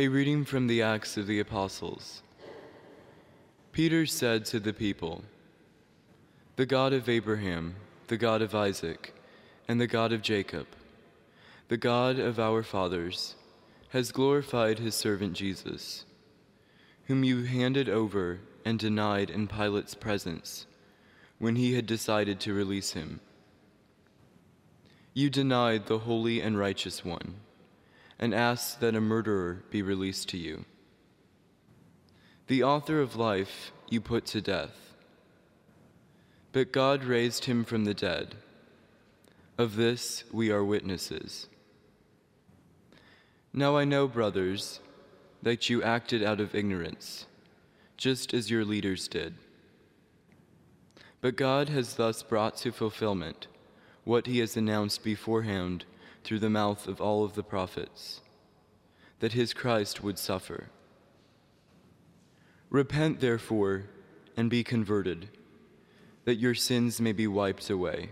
A reading from the Acts of the Apostles. Peter said to the people, The God of Abraham, the God of Isaac, and the God of Jacob, the God of our fathers, has glorified his servant Jesus, whom you handed over and denied in Pilate's presence when he had decided to release him. You denied the holy and righteous one and asked that a murderer be released to you. The author of life you put to death, but God raised him from the dead. Of this we are witnesses. Now I know, brothers, that you acted out of ignorance, just as your leaders did. But God has thus brought to fulfillment what he has announced beforehand through the mouth of all of the prophets, that his Christ would suffer. Repent, therefore, and be converted, that your sins may be wiped away.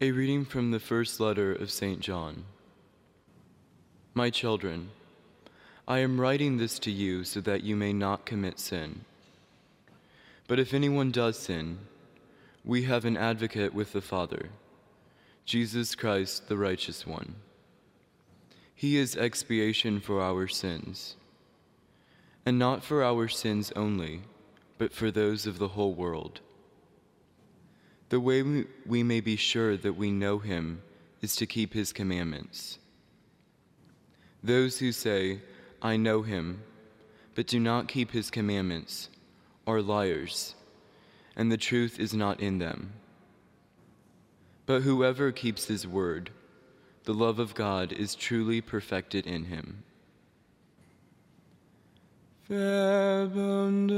A reading from the first letter of St. John. My children, I am writing this to you so that you may not commit sin. But if anyone does sin, we have an advocate with the Father, Jesus Christ, the righteous one. He is expiation for our sins, and not for our sins only, but for those of the whole world. The way we, may be sure that we know him is to keep his commandments. Those who say, I know him, but do not keep his commandments, are liars, and the truth is not in them. But whoever keeps his word, the love of God is truly perfected in him. Verbum.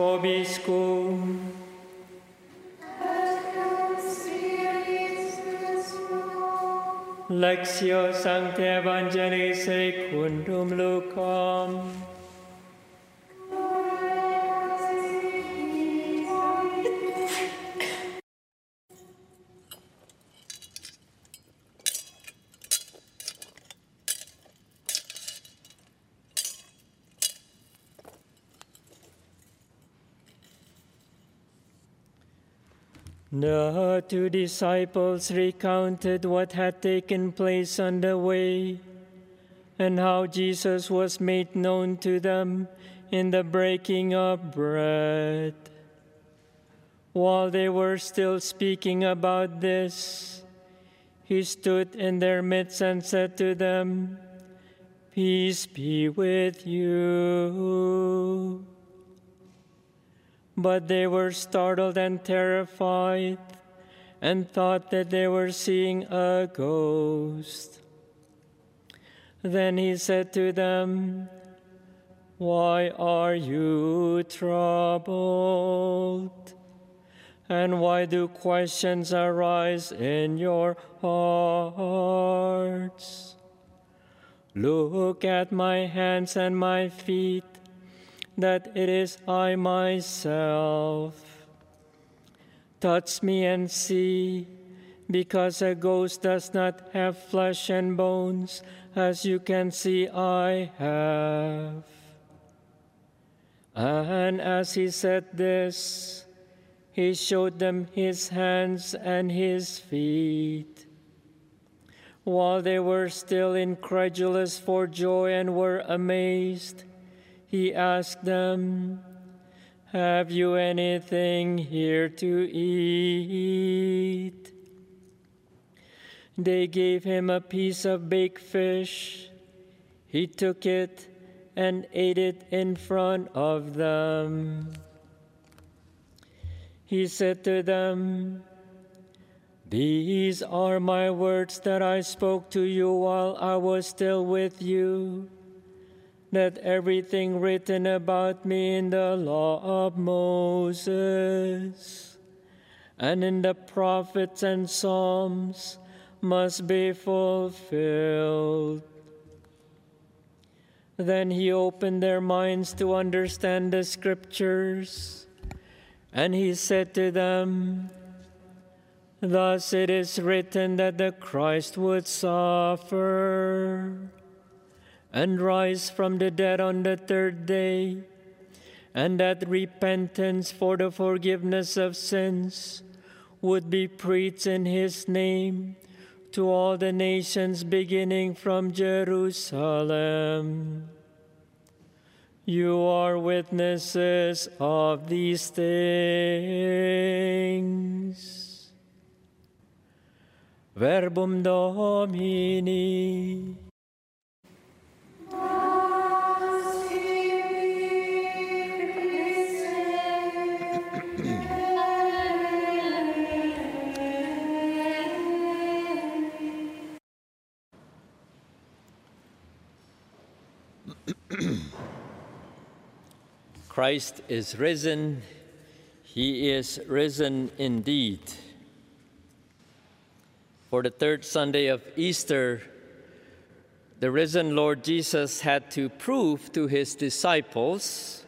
Vobiscum. Lectio Sancte Evangelii secundum Lucam. The two disciples recounted what had taken place on the way and how Jesus was made known to them in the breaking of bread. While they were still speaking about this, he stood in their midst and said to them, Peace be with you. But they were startled and terrified and thought that they were seeing a ghost. Then he said to them, Why are you troubled? And why do questions arise in your hearts? Look at my hands and my feet that it is I myself. Touch me and see, because a ghost does not have flesh and bones, as you can see I have. And as he said this, he showed them his hands and his feet. While they were still incredulous for joy and were amazed, he asked them, Have you anything here to eat? They gave him a piece of baked fish. He took it and ate it in front of them. He said to them, These are my words that I spoke to you while I was still with you that everything written about me in the law of Moses and in the prophets and Psalms must be fulfilled. Then he opened their minds to understand the scriptures, and he said to them, Thus it is written that the Christ would suffer and rise from the dead on the third day, and that repentance for the forgiveness of sins would be preached in his name to all the nations beginning from Jerusalem. You are witnesses of these things. Verbum Domini. Christ is risen. He is risen indeed. For the third Sunday of Easter, the risen Lord Jesus had to prove to his disciples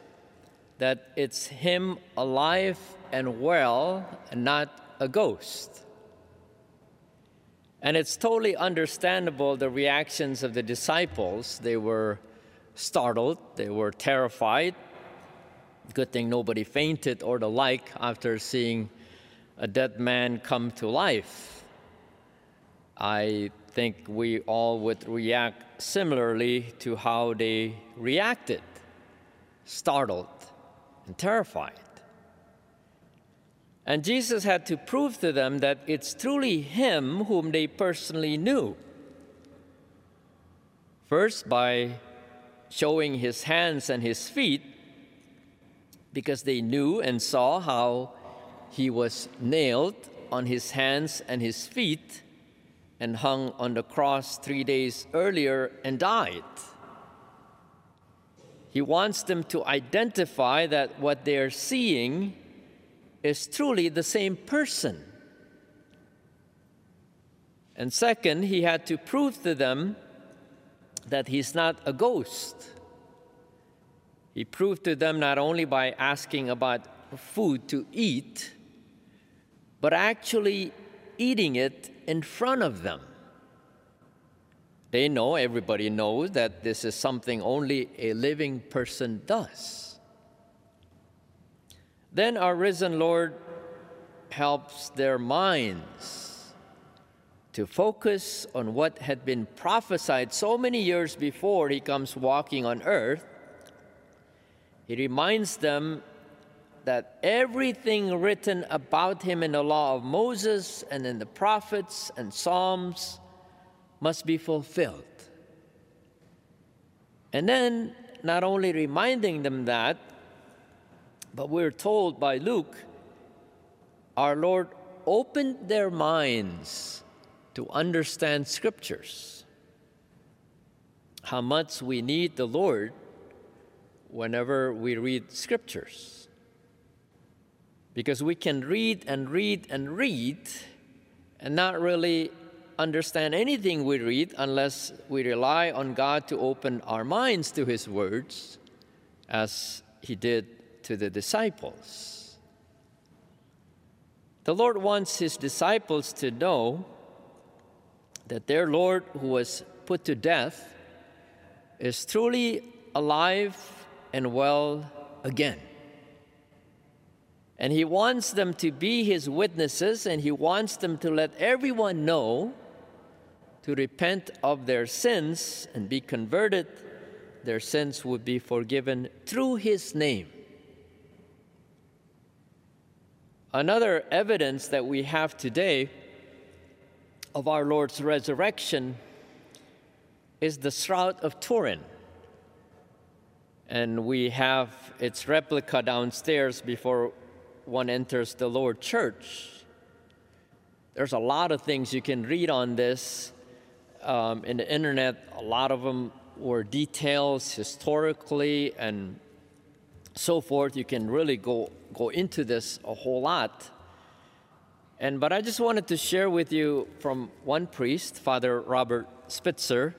that it's him alive and well and not a ghost. And it's totally understandable the reactions of the disciples. They were startled, they were terrified. Good thing nobody fainted or the like after seeing a dead man come to life. I think we all would react similarly to how they reacted startled and terrified. And Jesus had to prove to them that it's truly Him whom they personally knew. First, by showing His hands and His feet, because they knew and saw how He was nailed on His hands and His feet and hung on the cross three days earlier and died. He wants them to identify that what they're seeing is truly the same person. And second, he had to prove to them that he's not a ghost. He proved to them not only by asking about food to eat, but actually eating it in front of them. They know, everybody knows, that this is something only a living person does. Then our risen Lord helps their minds to focus on what had been prophesied so many years before he comes walking on earth. He reminds them that everything written about him in the law of Moses and in the prophets and Psalms must be fulfilled. And then, not only reminding them that, but we're told by Luke, our Lord opened their minds to understand scriptures. How much we need the Lord whenever we read scriptures. Because we can read and read and read and not really understand anything we read unless we rely on God to open our minds to His words, as He did to the disciples. The Lord wants His disciples to know that their Lord, who was put to death, is truly alive and well again. And he wants them to be his witnesses, and he wants them to let everyone know to repent of their sins and be converted, their sins would be forgiven through his name. Another evidence that we have today of our Lord's resurrection is the Shroud of Turin. And we have its replica downstairs before one enters the Lord Church. There's a lot of things you can read on this um, in the internet. A lot of them were details historically and so forth. You can really go, go into this a whole lot. And, but I just wanted to share with you from one priest, Father Robert Spitzer,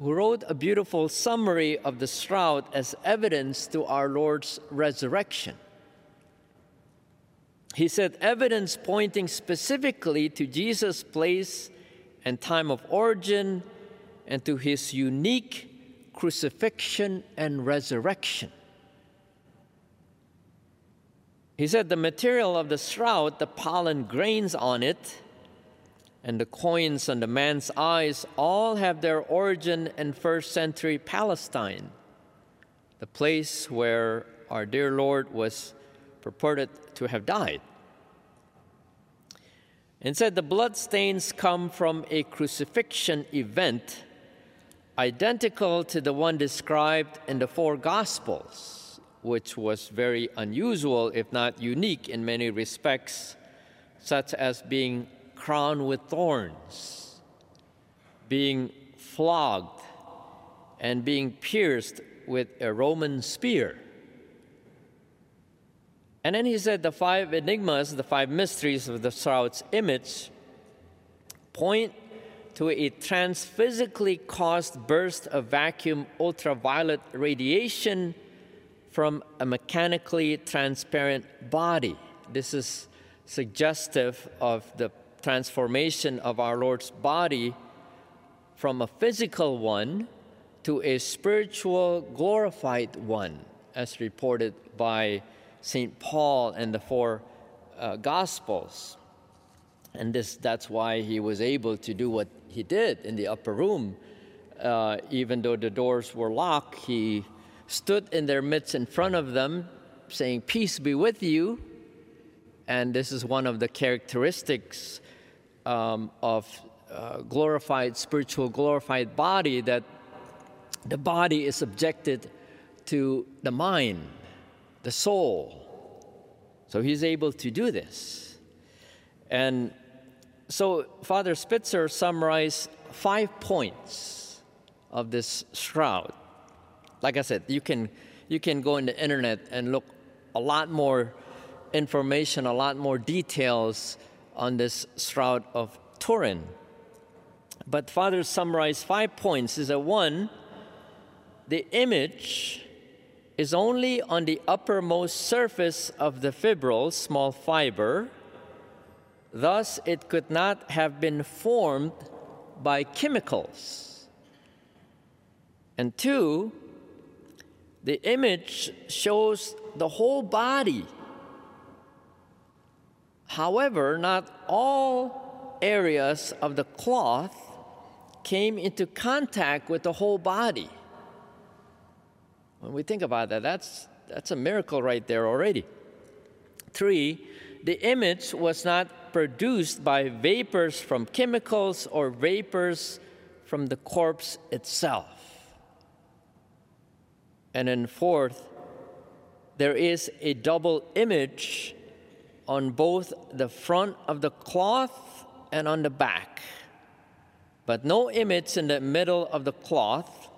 who wrote a beautiful summary of the shroud as evidence to our Lord's resurrection. He said, evidence pointing specifically to Jesus' place and time of origin and to his unique crucifixion and resurrection. He said, the material of the shroud, the pollen grains on it, and the coins on the man's eyes all have their origin in first century Palestine, the place where our dear Lord was purported to have died. Said the bloodstains come from a crucifixion event identical to the one described in the four Gospels, which was very unusual, if not unique in many respects, such as being crowned with thorns, being flogged, and being pierced with a Roman spear. And then he said the five enigmas, the five mysteries of the shroud's image, point to a transphysically caused burst of vacuum ultraviolet radiation from a mechanically transparent body. This is suggestive of the transformation of our Lord's body from a physical one to a spiritual glorified one, as reported by St. Paul and the four uh, Gospels. And this, that's why he was able to do what he did in the upper room. Uh, even though the doors were locked, he stood in their midst in front of them, saying, Peace be with you. And this is one of the characteristics um, of uh, glorified, spiritual, glorified body that the body is subjected to the mind, the soul. So he's able to do this. And so Father Spitzer summarized five points of this shroud. Like I said, you can, you can go in the internet and look a lot more information, a lot more details on this shroud of Turin. But Father summarized five points is that one, the image is only on the uppermost surface of the fibril, small fiber, Thus, it could not have been formed by chemicals. And two, the image shows the whole body. However, not all areas of the cloth came into contact with the whole body. When we think about that, that's, that's a miracle right there already. Three, the image was not produced by vapors from chemicals or vapors from the corpse itself. And then, fourth, there is a double image on both the front of the cloth and on the back, but no image in the middle of the cloth,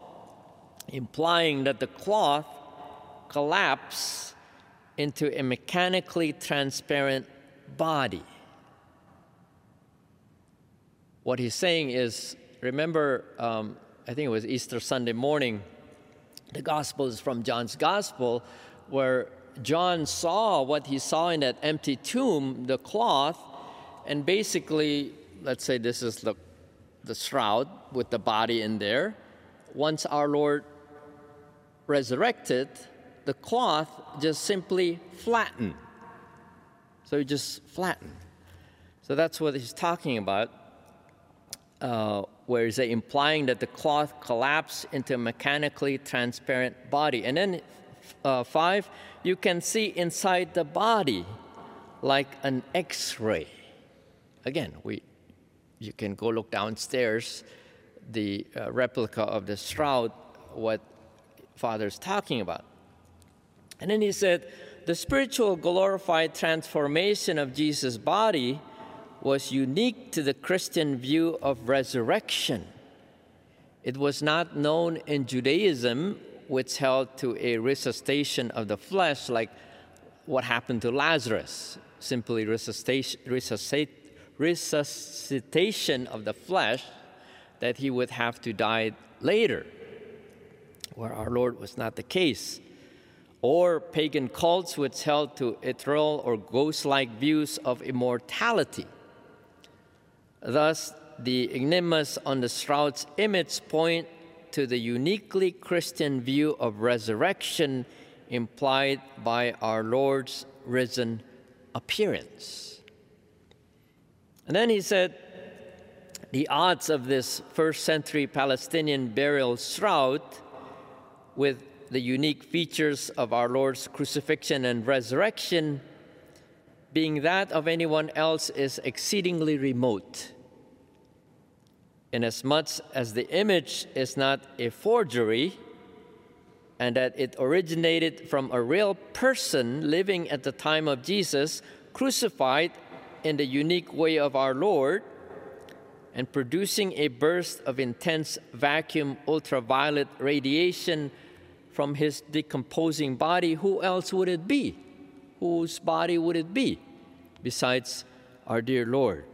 implying that the cloth collapsed into a mechanically transparent body. What he's saying is remember, um, I think it was Easter Sunday morning, the gospel is from John's gospel, where John saw what he saw in that empty tomb, the cloth, and basically, let's say this is the, the shroud with the body in there. Once our Lord resurrected, the cloth just simply flattened. So it just flattened. So that's what he's talking about uh, where it implying that the cloth collapsed into a mechanically transparent body. And then uh, five, you can see inside the body like an X-ray. Again, we, you can go look downstairs, the uh, replica of the shroud, what Father's talking about. And then he said, the spiritual glorified transformation of Jesus' body was unique to the Christian view of resurrection. It was not known in Judaism, which held to a resuscitation of the flesh, like what happened to Lazarus, simply resuscitation, of the flesh, that he would have to die later, where our Lord was not the case. or pagan cults which held to ethereal or ghost like views of immortality. Thus, the enigmas on the shroud's image point to the uniquely Christian view of resurrection implied by our Lord's risen appearance. And then he said, the odds of this first century Palestinian burial shroud with the unique features of our Lord's crucifixion and resurrection being that of anyone else is exceedingly remote. Inasmuch as the image is not a forgery and that it originated from a real person living at the time of Jesus, crucified in the unique way of our Lord, and producing a burst of intense vacuum ultraviolet radiation from his decomposing body, who else would it be? Whose body would it be besides our dear Lord?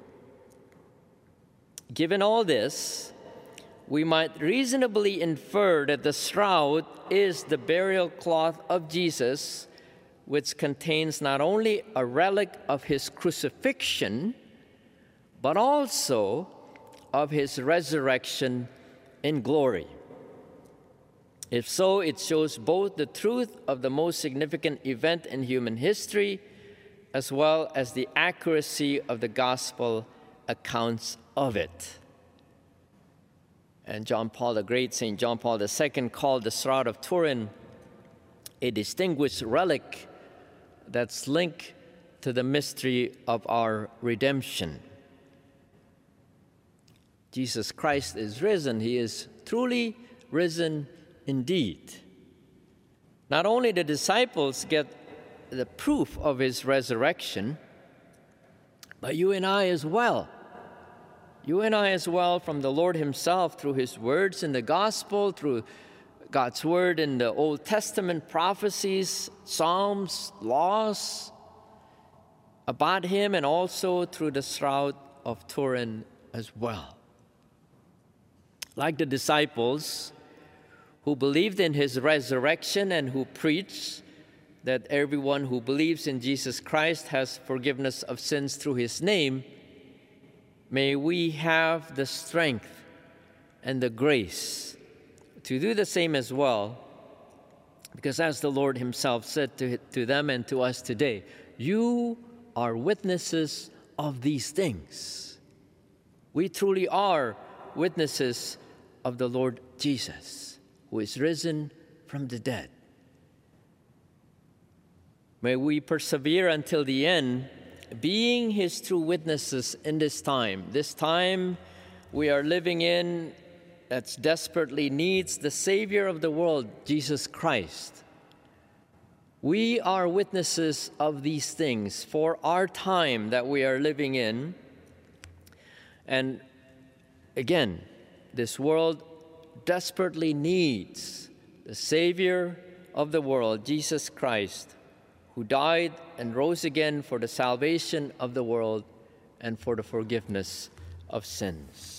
Given all this, we might reasonably infer that the shroud is the burial cloth of Jesus, which contains not only a relic of his crucifixion, but also of his resurrection in glory. If so, it shows both the truth of the most significant event in human history as well as the accuracy of the gospel accounts of it. And John Paul the Great, St. John Paul II, called the Shroud of Turin a distinguished relic that's linked to the mystery of our redemption. Jesus Christ is risen. He is truly risen indeed. Not only the disciples get the proof of his resurrection, but you and I as well. You and I as well, from the Lord Himself, through His words in the gospel, through God's word in the Old Testament prophecies, Psalms, laws about Him, and also through the Shroud of Turin as well. Like the disciples, who believed in his resurrection and who preached that everyone who believes in Jesus Christ has forgiveness of sins through his name, may we have the strength and the grace to do the same as well. Because as the Lord Himself said to, to them and to us today, you are witnesses of these things. We truly are witnesses of the Lord Jesus who is risen from the dead. May we persevere until the end, being his true witnesses in this time. This time we are living in that desperately needs the Savior of the world, Jesus Christ. We are witnesses of these things for our time that we are living in. And again, this world desperately needs the Savior of the world, Jesus Christ, who died and rose again for the salvation of the world and for the forgiveness of sins.